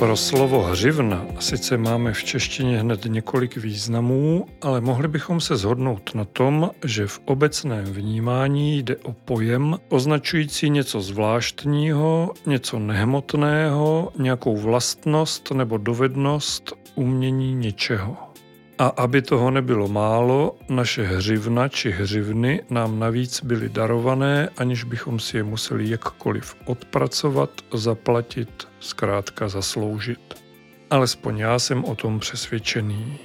Pro slovo hřivna sice máme v češtině hned několik významů, ale mohli bychom se zhodnout na tom, že v obecném vnímání jde o pojem označující něco zvláštního, něco nehmotného, nějakou vlastnost nebo dovednost umění něčeho. A aby toho nebylo málo, naše hřivna či hřivny nám navíc byly darované, aniž bychom si je museli jakkoliv odpracovat, zaplatit, zkrátka zasloužit. Alespoň já jsem o tom přesvědčený.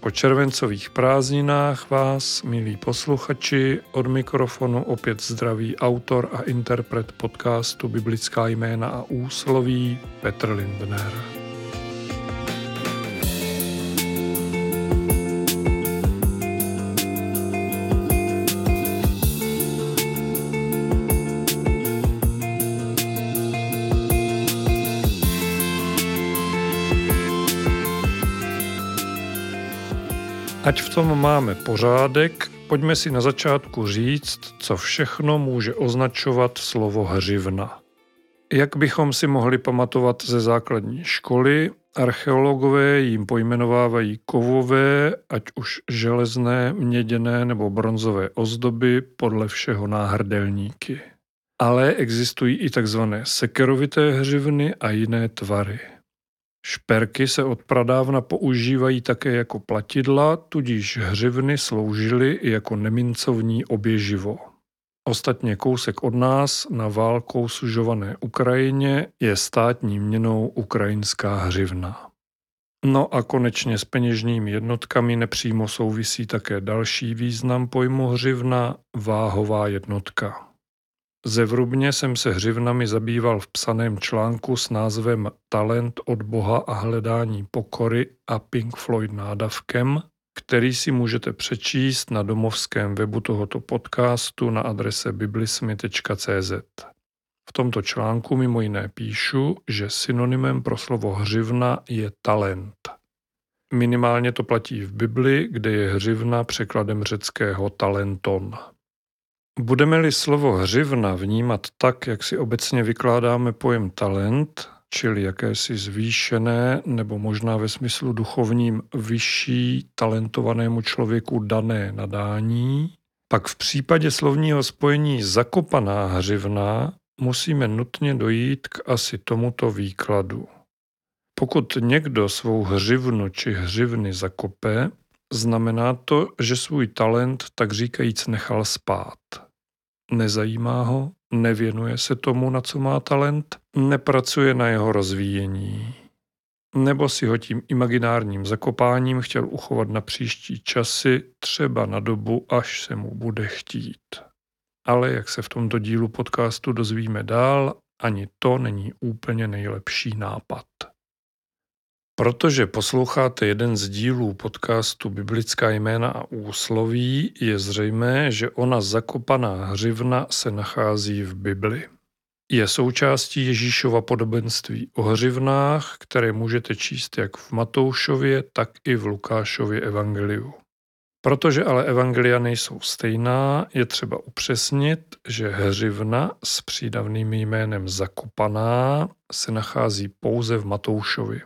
Po červencových prázdninách vás, milí posluchači, od mikrofonu opět zdraví autor a interpret podcastu Biblická jména a úsloví Petr Lindner. Ať v tom máme pořádek, pojďme si na začátku říct, co všechno může označovat slovo hřivna. Jak bychom si mohli pamatovat ze základní školy, archeologové jim pojmenovávají kovové, ať už železné, měděné nebo bronzové ozdoby podle všeho náhrdelníky. Ale existují i takzvané sekerovité hřivny a jiné tvary. Šperky se od pradávna používají také jako platidla, tudíž hřivny sloužily i jako nemincovní oběživo. Ostatně kousek od nás na válkou sužované Ukrajině je státní měnou ukrajinská hřivna. No a konečně s peněžními jednotkami nepřímo souvisí také další význam pojmu hřivna – váhová jednotka. Zevrubně jsem se hřivnami zabýval v psaném článku s názvem Talent od Boha a hledání pokory a Pink Floyd nádavkem, který si můžete přečíst na domovském webu tohoto podcastu na adrese biblismy.cz. V tomto článku mimo jiné píšu, že synonymem pro slovo hřivna je talent. Minimálně to platí v Bibli, kde je hřivna překladem řeckého talenton. Budeme-li slovo hřivna vnímat tak, jak si obecně vykládáme pojem talent, čili jakési zvýšené nebo možná ve smyslu duchovním vyšší talentovanému člověku dané nadání, pak v případě slovního spojení zakopaná hřivna musíme nutně dojít k asi tomuto výkladu. Pokud někdo svou hřivnu či hřivny zakope, Znamená to, že svůj talent tak říkajíc nechal spát. Nezajímá ho, nevěnuje se tomu, na co má talent, nepracuje na jeho rozvíjení. Nebo si ho tím imaginárním zakopáním chtěl uchovat na příští časy, třeba na dobu, až se mu bude chtít. Ale jak se v tomto dílu podcastu dozvíme dál, ani to není úplně nejlepší nápad. Protože posloucháte jeden z dílů podcastu Biblická jména a úsloví, je zřejmé, že ona zakopaná hřivna se nachází v Bibli. Je součástí Ježíšova podobenství o hřivnách, které můžete číst jak v Matoušově, tak i v Lukášově evangeliu. Protože ale evangelia nejsou stejná, je třeba upřesnit, že hřivna s přídavným jménem zakopaná se nachází pouze v Matoušovi.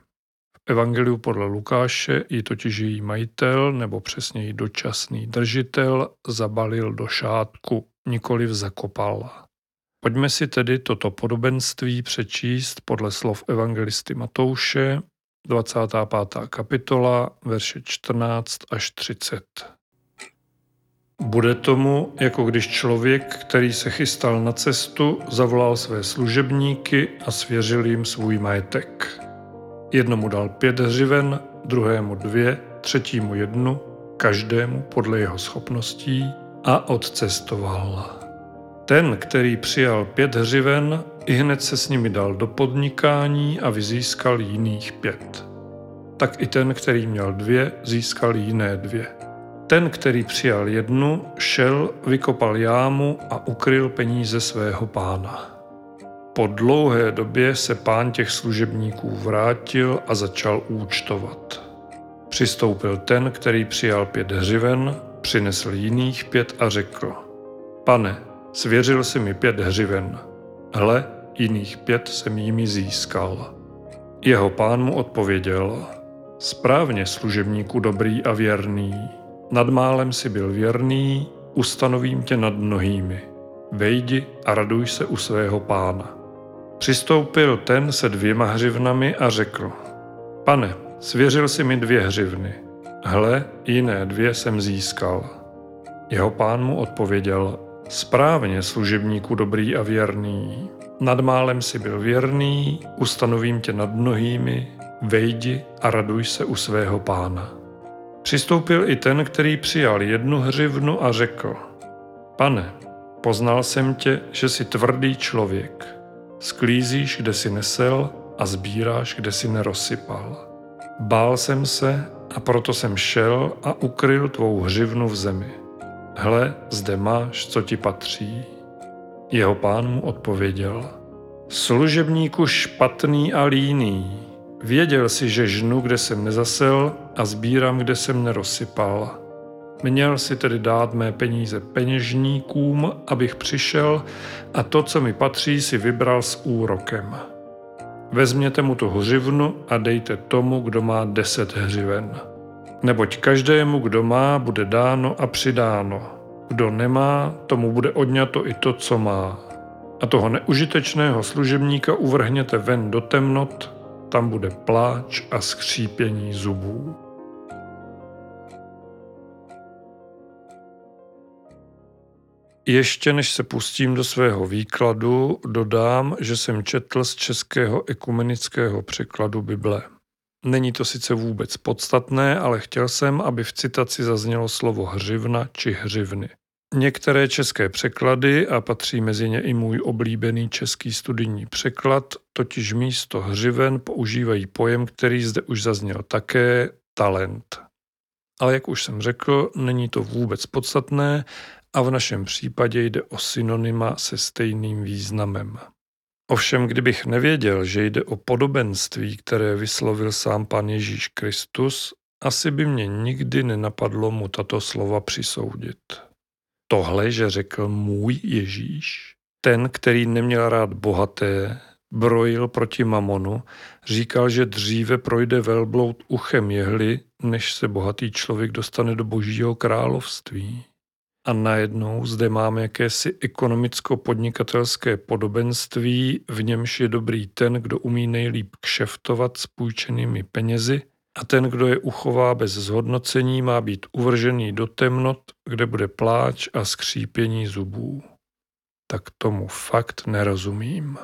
Evangeliu podle Lukáše ji totiž její majitel, nebo přesněji dočasný držitel, zabalil do šátku, nikoliv zakopal. Pojďme si tedy toto podobenství přečíst podle slov evangelisty Matouše, 25. kapitola, verše 14 až 30. Bude tomu, jako když člověk, který se chystal na cestu, zavolal své služebníky a svěřil jim svůj majetek. Jednomu dal pět hřiven, druhému dvě, třetímu jednu, každému podle jeho schopností a odcestoval. Ten, který přijal pět hřiven, i hned se s nimi dal do podnikání a vyzískal jiných pět. Tak i ten, který měl dvě, získal jiné dvě. Ten, který přijal jednu, šel, vykopal jámu a ukryl peníze svého pána. Po dlouhé době se pán těch služebníků vrátil a začal účtovat. Přistoupil ten, který přijal pět hřiven, přinesl jiných pět a řekl, pane, svěřil si mi pět hřiven, hle, jiných pět jsem jimi získal. Jeho pán mu odpověděl, správně služebníku dobrý a věrný, nad málem si byl věrný, ustanovím tě nad mnohými. Vejdi a raduj se u svého pána. Přistoupil ten se dvěma hřivnami a řekl, pane, svěřil si mi dvě hřivny. Hle, jiné dvě jsem získal. Jeho pán mu odpověděl, správně služebníku dobrý a věrný. Nad málem si byl věrný, ustanovím tě nad mnohými, vejdi a raduj se u svého pána. Přistoupil i ten, který přijal jednu hřivnu a řekl, pane, poznal jsem tě, že jsi tvrdý člověk. Sklízíš, kde si nesel a sbíráš, kde si nerozsypal. Bál jsem se a proto jsem šel a ukryl tvou hřivnu v zemi. Hle, zde máš, co ti patří. Jeho pán mu odpověděl. Služebníku špatný a líný, věděl si, že žnu, kde jsem nezasel a sbírám, kde jsem nerozsypal. Měl si tedy dát mé peníze peněžníkům, abych přišel a to, co mi patří, si vybral s úrokem. Vezměte mu tu hřivnu a dejte tomu, kdo má deset hřiven. Neboť každému, kdo má, bude dáno a přidáno. Kdo nemá, tomu bude odňato i to, co má. A toho neužitečného služebníka uvrhněte ven do temnot, tam bude pláč a skřípění zubů. Ještě než se pustím do svého výkladu, dodám, že jsem četl z českého ekumenického překladu Bible. Není to sice vůbec podstatné, ale chtěl jsem, aby v citaci zaznělo slovo hřivna či hřivny. Některé české překlady, a patří mezi ně i můj oblíbený český studijní překlad, totiž místo hřiven používají pojem, který zde už zazněl také, talent. Ale jak už jsem řekl, není to vůbec podstatné a v našem případě jde o synonyma se stejným významem. Ovšem, kdybych nevěděl, že jde o podobenství, které vyslovil sám pan Ježíš Kristus, asi by mě nikdy nenapadlo mu tato slova přisoudit. Tohle, že řekl můj Ježíš, ten, který neměl rád bohaté, brojil proti mamonu, říkal, že dříve projde velbloud uchem jehly, než se bohatý člověk dostane do božího království. A najednou zde máme jakési ekonomicko-podnikatelské podobenství, v němž je dobrý ten, kdo umí nejlíp kšeftovat s půjčenými penězi a ten, kdo je uchová bez zhodnocení, má být uvržený do temnot, kde bude pláč a skřípění zubů. Tak tomu fakt nerozumím.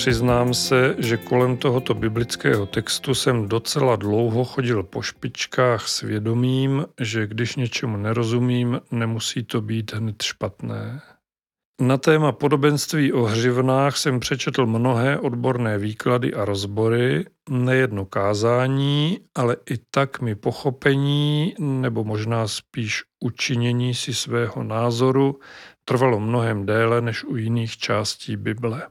Přiznám se, že kolem tohoto biblického textu jsem docela dlouho chodil po špičkách s vědomím, že když něčemu nerozumím, nemusí to být hned špatné. Na téma podobenství o hřivnách jsem přečetl mnohé odborné výklady a rozbory, nejedno kázání, ale i tak mi pochopení, nebo možná spíš učinění si svého názoru, trvalo mnohem déle než u jiných částí Bible.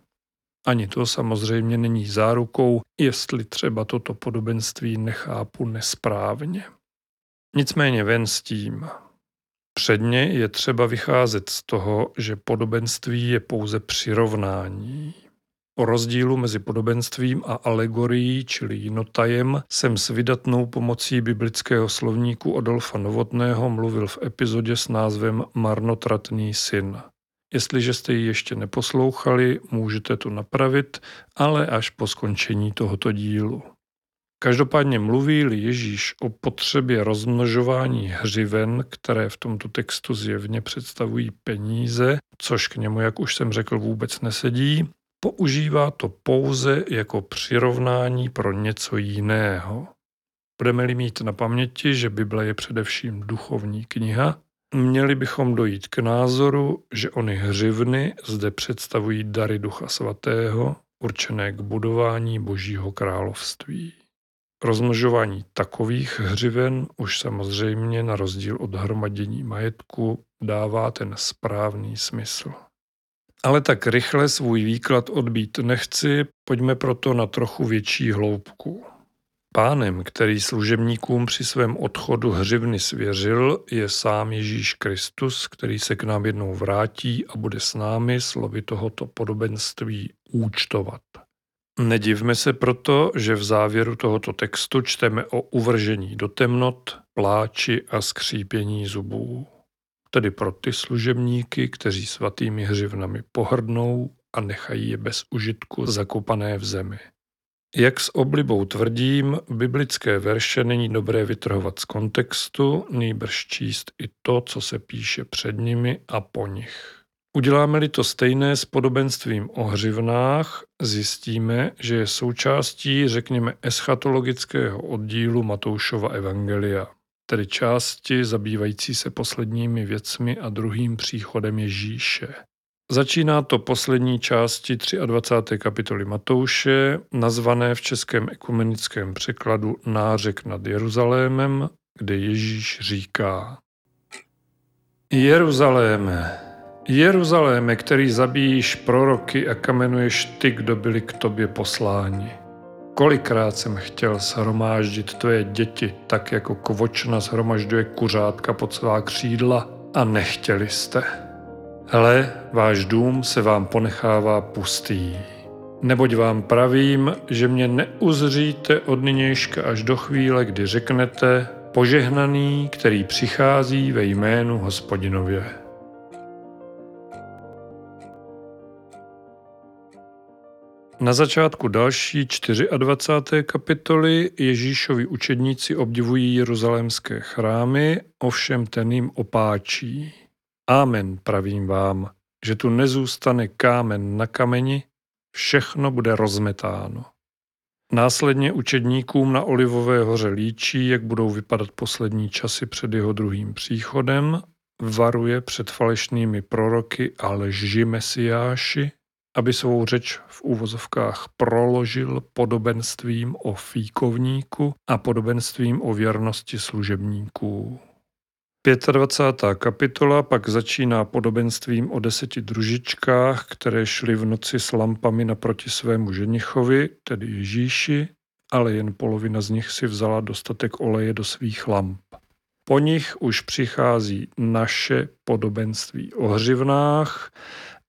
Ani to samozřejmě není zárukou, jestli třeba toto podobenství nechápu nesprávně. Nicméně ven s tím. Předně je třeba vycházet z toho, že podobenství je pouze přirovnání. O rozdílu mezi podobenstvím a alegorií, čili jinotajem, jsem s vydatnou pomocí biblického slovníku Adolfa Novotného mluvil v epizodě s názvem Marnotratný syn. Jestliže jste ji ještě neposlouchali, můžete to napravit, ale až po skončení tohoto dílu. Každopádně mluví Ježíš o potřebě rozmnožování hřiven, které v tomto textu zjevně představují peníze, což k němu, jak už jsem řekl, vůbec nesedí, používá to pouze jako přirovnání pro něco jiného. Budeme-li mít na paměti, že Bible je především duchovní kniha, Měli bychom dojít k názoru, že ony hřivny zde představují dary Ducha Svatého, určené k budování Božího království. Rozmnožování takových hřiven už samozřejmě na rozdíl od hromadění majetku dává ten správný smysl. Ale tak rychle svůj výklad odbít nechci, pojďme proto na trochu větší hloubku. Pánem, který služebníkům při svém odchodu hřivny svěřil, je sám Ježíš Kristus, který se k nám jednou vrátí a bude s námi slovy tohoto podobenství účtovat. Nedivme se proto, že v závěru tohoto textu čteme o uvržení do temnot, pláči a skřípění zubů. Tedy pro ty služebníky, kteří svatými hřivnami pohrdnou a nechají je bez užitku zakopané v zemi. Jak s oblibou tvrdím, biblické verše není dobré vytrhovat z kontextu, nýbrž číst i to, co se píše před nimi a po nich. Uděláme-li to stejné s podobenstvím o hřivnách, zjistíme, že je součástí, řekněme, eschatologického oddílu Matoušova Evangelia, tedy části zabývající se posledními věcmi a druhým příchodem Ježíše. Začíná to poslední části 23. kapitoly Matouše, nazvané v českém ekumenickém překladu Nářek nad Jeruzalémem, kde Ježíš říká Jeruzaléme, Jeruzaléme, který zabíjíš proroky a kamenuješ ty, kdo byli k tobě posláni. Kolikrát jsem chtěl shromáždit tvoje děti, tak jako kvočna shromažďuje kuřátka pod svá křídla a nechtěli jste. Hele, váš dům se vám ponechává pustý. Neboť vám pravím, že mě neuzříte od nynějška až do chvíle, kdy řeknete, požehnaný, který přichází ve jménu hospodinově. Na začátku další 24. kapitoly Ježíšovi učedníci obdivují jeruzalémské chrámy, ovšem ten jim opáčí. Amen, pravím vám, že tu nezůstane kámen na kameni, všechno bude rozmetáno. Následně učedníkům na Olivové hoře líčí, jak budou vypadat poslední časy před jeho druhým příchodem, varuje před falešnými proroky a lži mesiáši, aby svou řeč v úvozovkách proložil podobenstvím o fíkovníku a podobenstvím o věrnosti služebníků. 25. kapitola pak začíná podobenstvím o deseti družičkách, které šly v noci s lampami naproti svému ženichovi, tedy Ježíši, ale jen polovina z nich si vzala dostatek oleje do svých lamp. Po nich už přichází naše podobenství o hřivnách,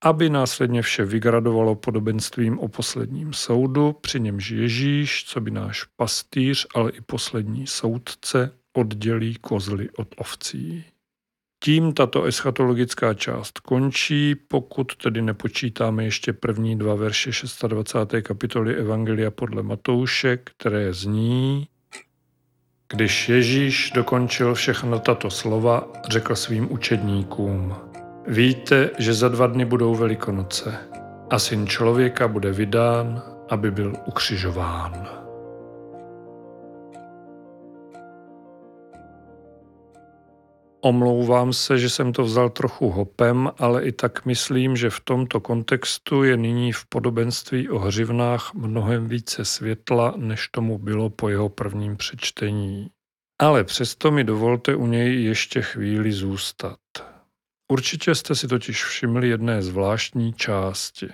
aby následně vše vygradovalo podobenstvím o posledním soudu, při němž Ježíš, co by náš pastýř, ale i poslední soudce, oddělí kozly od ovcí. Tím tato eschatologická část končí, pokud tedy nepočítáme ještě první dva verše 26. kapitoly Evangelia podle Matouše, které zní Když Ježíš dokončil všechno tato slova, řekl svým učedníkům – Víte, že za dva dny budou Velikonoce a syn člověka bude vydán, aby byl ukřižován. Omlouvám se, že jsem to vzal trochu hopem, ale i tak myslím, že v tomto kontextu je nyní v podobenství o hřivnách mnohem více světla, než tomu bylo po jeho prvním přečtení. Ale přesto mi dovolte u něj ještě chvíli zůstat. Určitě jste si totiž všimli jedné zvláštní části.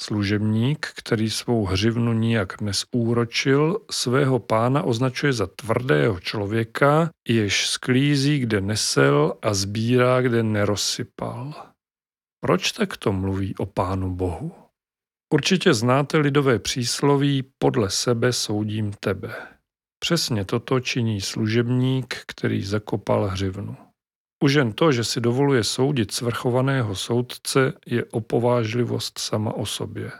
Služebník, který svou hřivnu nijak nesúročil, svého pána označuje za tvrdého člověka, jež sklízí, kde nesel a sbírá, kde nerozsypal. Proč takto mluví o pánu Bohu? Určitě znáte lidové přísloví podle sebe soudím tebe. Přesně toto činí služebník, který zakopal hřivnu. Už jen to, že si dovoluje soudit svrchovaného soudce, je opovážlivost sama o sobě.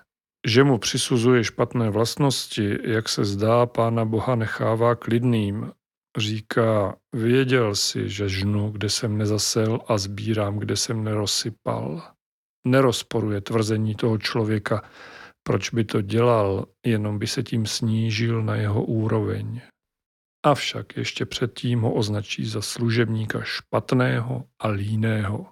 Že mu přisuzuje špatné vlastnosti, jak se zdá, pána Boha nechává klidným. Říká, věděl si, že žnu, kde jsem nezasel a sbírám, kde jsem nerozsypal. Nerozporuje tvrzení toho člověka, proč by to dělal, jenom by se tím snížil na jeho úroveň. Avšak ještě předtím ho označí za služebníka špatného a líného.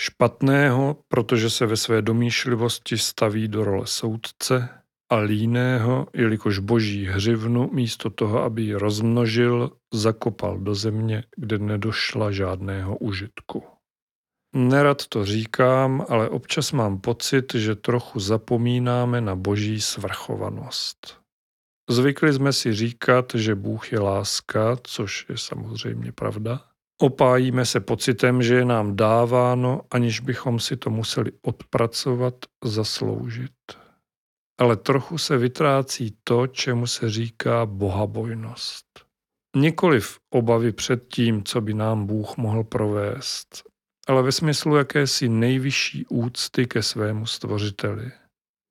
Špatného, protože se ve své domýšlivosti staví do role soudce, a líného, jelikož boží hřivnu místo toho, aby ji rozmnožil, zakopal do země, kde nedošla žádného užitku. Nerad to říkám, ale občas mám pocit, že trochu zapomínáme na boží svrchovanost. Zvykli jsme si říkat, že Bůh je láska, což je samozřejmě pravda. Opájíme se pocitem, že je nám dáváno, aniž bychom si to museli odpracovat, zasloužit. Ale trochu se vytrácí to, čemu se říká bohabojnost. Nikoliv obavy před tím, co by nám Bůh mohl provést, ale ve smyslu jakési nejvyšší úcty ke svému stvořiteli.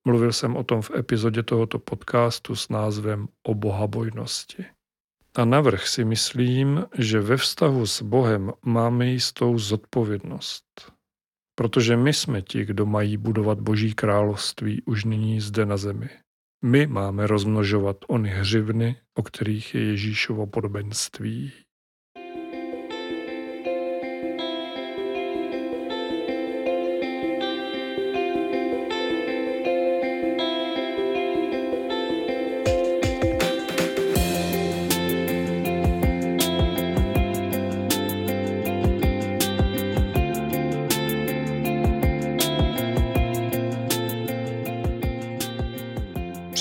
Mluvil jsem o tom v epizodě tohoto podcastu s názvem O bohabojnosti. A navrh si myslím, že ve vztahu s Bohem máme jistou zodpovědnost. Protože my jsme ti, kdo mají budovat Boží království už nyní zde na zemi. My máme rozmnožovat ony hřivny, o kterých je Ježíšovo podobenství.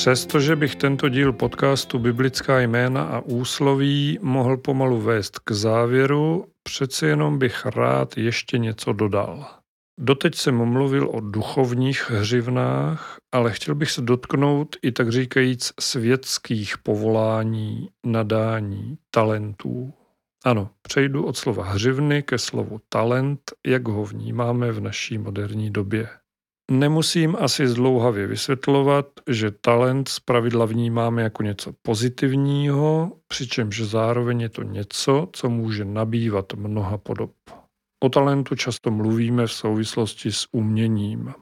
Přestože bych tento díl podcastu Biblická jména a úsloví mohl pomalu vést k závěru, přece jenom bych rád ještě něco dodal. Doteď jsem mluvil o duchovních hřivnách, ale chtěl bych se dotknout i tak říkajíc světských povolání, nadání, talentů. Ano, přejdu od slova hřivny ke slovu talent, jak ho vnímáme v naší moderní době. Nemusím asi zdlouhavě vysvětlovat, že talent pravidla vnímáme jako něco pozitivního, přičemž zároveň je to něco, co může nabývat mnoha podob. O talentu často mluvíme v souvislosti s uměním.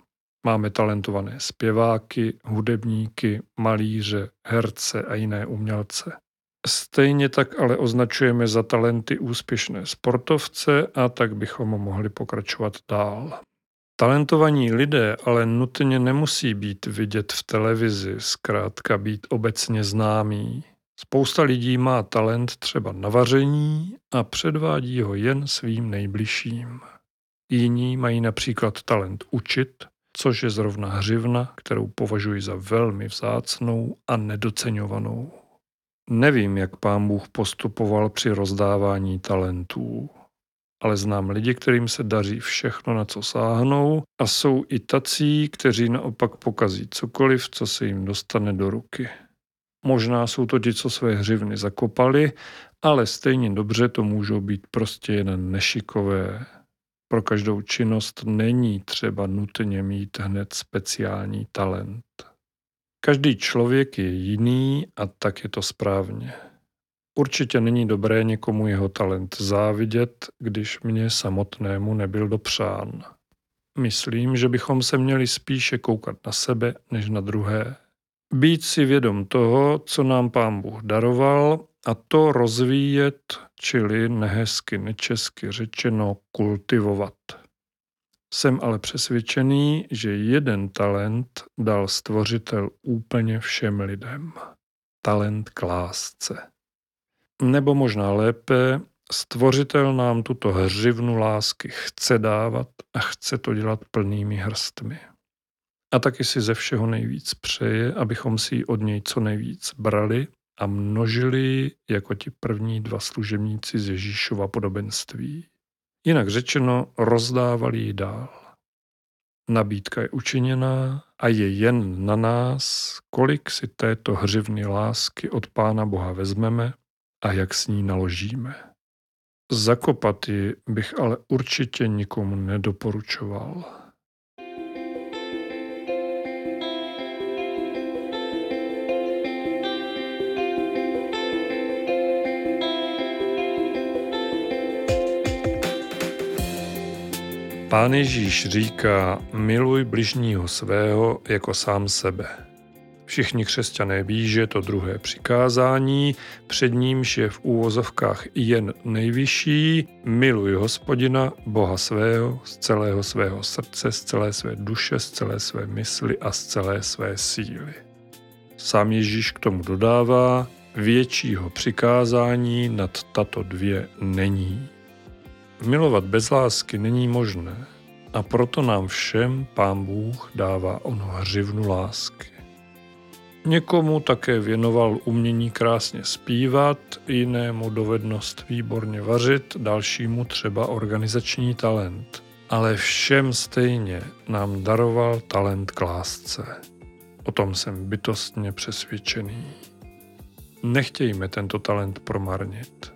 Máme talentované zpěváky, hudebníky, malíře, herce a jiné umělce. Stejně tak ale označujeme za talenty úspěšné sportovce a tak bychom mohli pokračovat dál. Talentovaní lidé ale nutně nemusí být vidět v televizi, zkrátka být obecně známí. Spousta lidí má talent třeba na vaření a předvádí ho jen svým nejbližším. Jiní mají například talent učit, což je zrovna hřivna, kterou považuji za velmi vzácnou a nedoceňovanou. Nevím, jak pán Bůh postupoval při rozdávání talentů ale znám lidi, kterým se daří všechno, na co sáhnou a jsou i tací, kteří naopak pokazí cokoliv, co se jim dostane do ruky. Možná jsou to ti, co své hřivny zakopali, ale stejně dobře to můžou být prostě jen nešikové. Pro každou činnost není třeba nutně mít hned speciální talent. Každý člověk je jiný a tak je to správně. Určitě není dobré někomu jeho talent závidět, když mě samotnému nebyl dopřán. Myslím, že bychom se měli spíše koukat na sebe než na druhé. Být si vědom toho, co nám pán Bůh daroval a to rozvíjet, čili nehezky, nečesky řečeno kultivovat. Jsem ale přesvědčený, že jeden talent dal stvořitel úplně všem lidem. Talent k lásce. Nebo možná lépe, stvořitel nám tuto hřivnu lásky chce dávat a chce to dělat plnými hrstmi. A taky si ze všeho nejvíc přeje, abychom si ji od něj co nejvíc brali a množili jako ti první dva služebníci z Ježíšova podobenství. Jinak řečeno, rozdávali ji dál. Nabídka je učiněná a je jen na nás, kolik si této hřivny lásky od Pána Boha vezmeme a jak s ní naložíme. Zakopat ji bych ale určitě nikomu nedoporučoval. Pán Ježíš říká, miluj bližního svého jako sám sebe. Všichni křesťané ví, že to druhé přikázání, před nímž je v úvozovkách jen nejvyšší, miluj hospodina, Boha svého, z celého svého srdce, z celé své duše, z celé své mysli a z celé své síly. Sám Ježíš k tomu dodává, většího přikázání nad tato dvě není. Milovat bez lásky není možné a proto nám všem Pán Bůh dává ono hřivnu lásky. Někomu také věnoval umění krásně zpívat, jinému dovednost výborně vařit, dalšímu třeba organizační talent. Ale všem stejně nám daroval talent k lásce. O tom jsem bytostně přesvědčený. Nechtějme tento talent promarnit.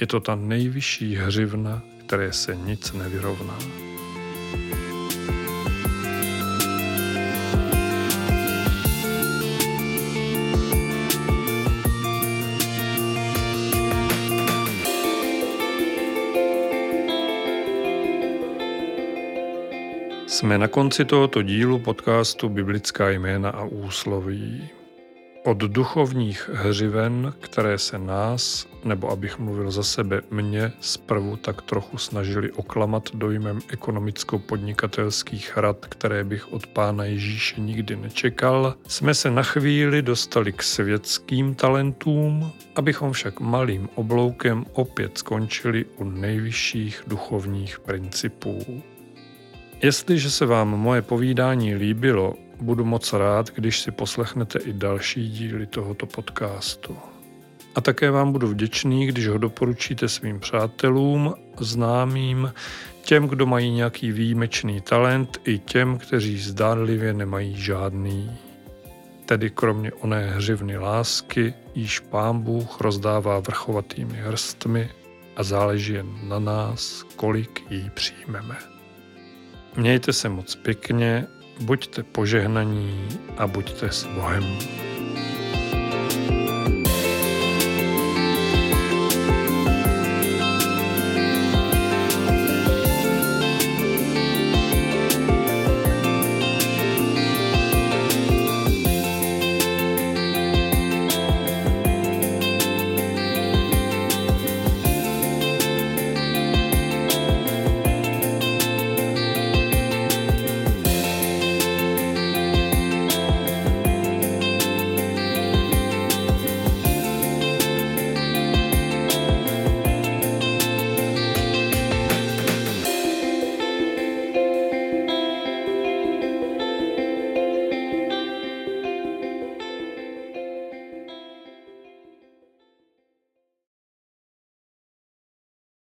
Je to ta nejvyšší hřivna, které se nic nevyrovná. Jsme na konci tohoto dílu podcastu Biblická jména a úsloví. Od duchovních hřiven, které se nás, nebo abych mluvil za sebe, mě zprvu tak trochu snažili oklamat dojmem ekonomicko-podnikatelských rad, které bych od pána Ježíše nikdy nečekal, jsme se na chvíli dostali k světským talentům, abychom však malým obloukem opět skončili u nejvyšších duchovních principů. Jestliže se vám moje povídání líbilo, budu moc rád, když si poslechnete i další díly tohoto podcastu. A také vám budu vděčný, když ho doporučíte svým přátelům, známým, těm, kdo mají nějaký výjimečný talent, i těm, kteří zdánlivě nemají žádný. Tedy kromě oné hřivny lásky, již pán Bůh rozdává vrchovatými hrstmi a záleží jen na nás, kolik jí přijmeme. Mějte se moc pěkně, buďte požehnaní a buďte s Bohem.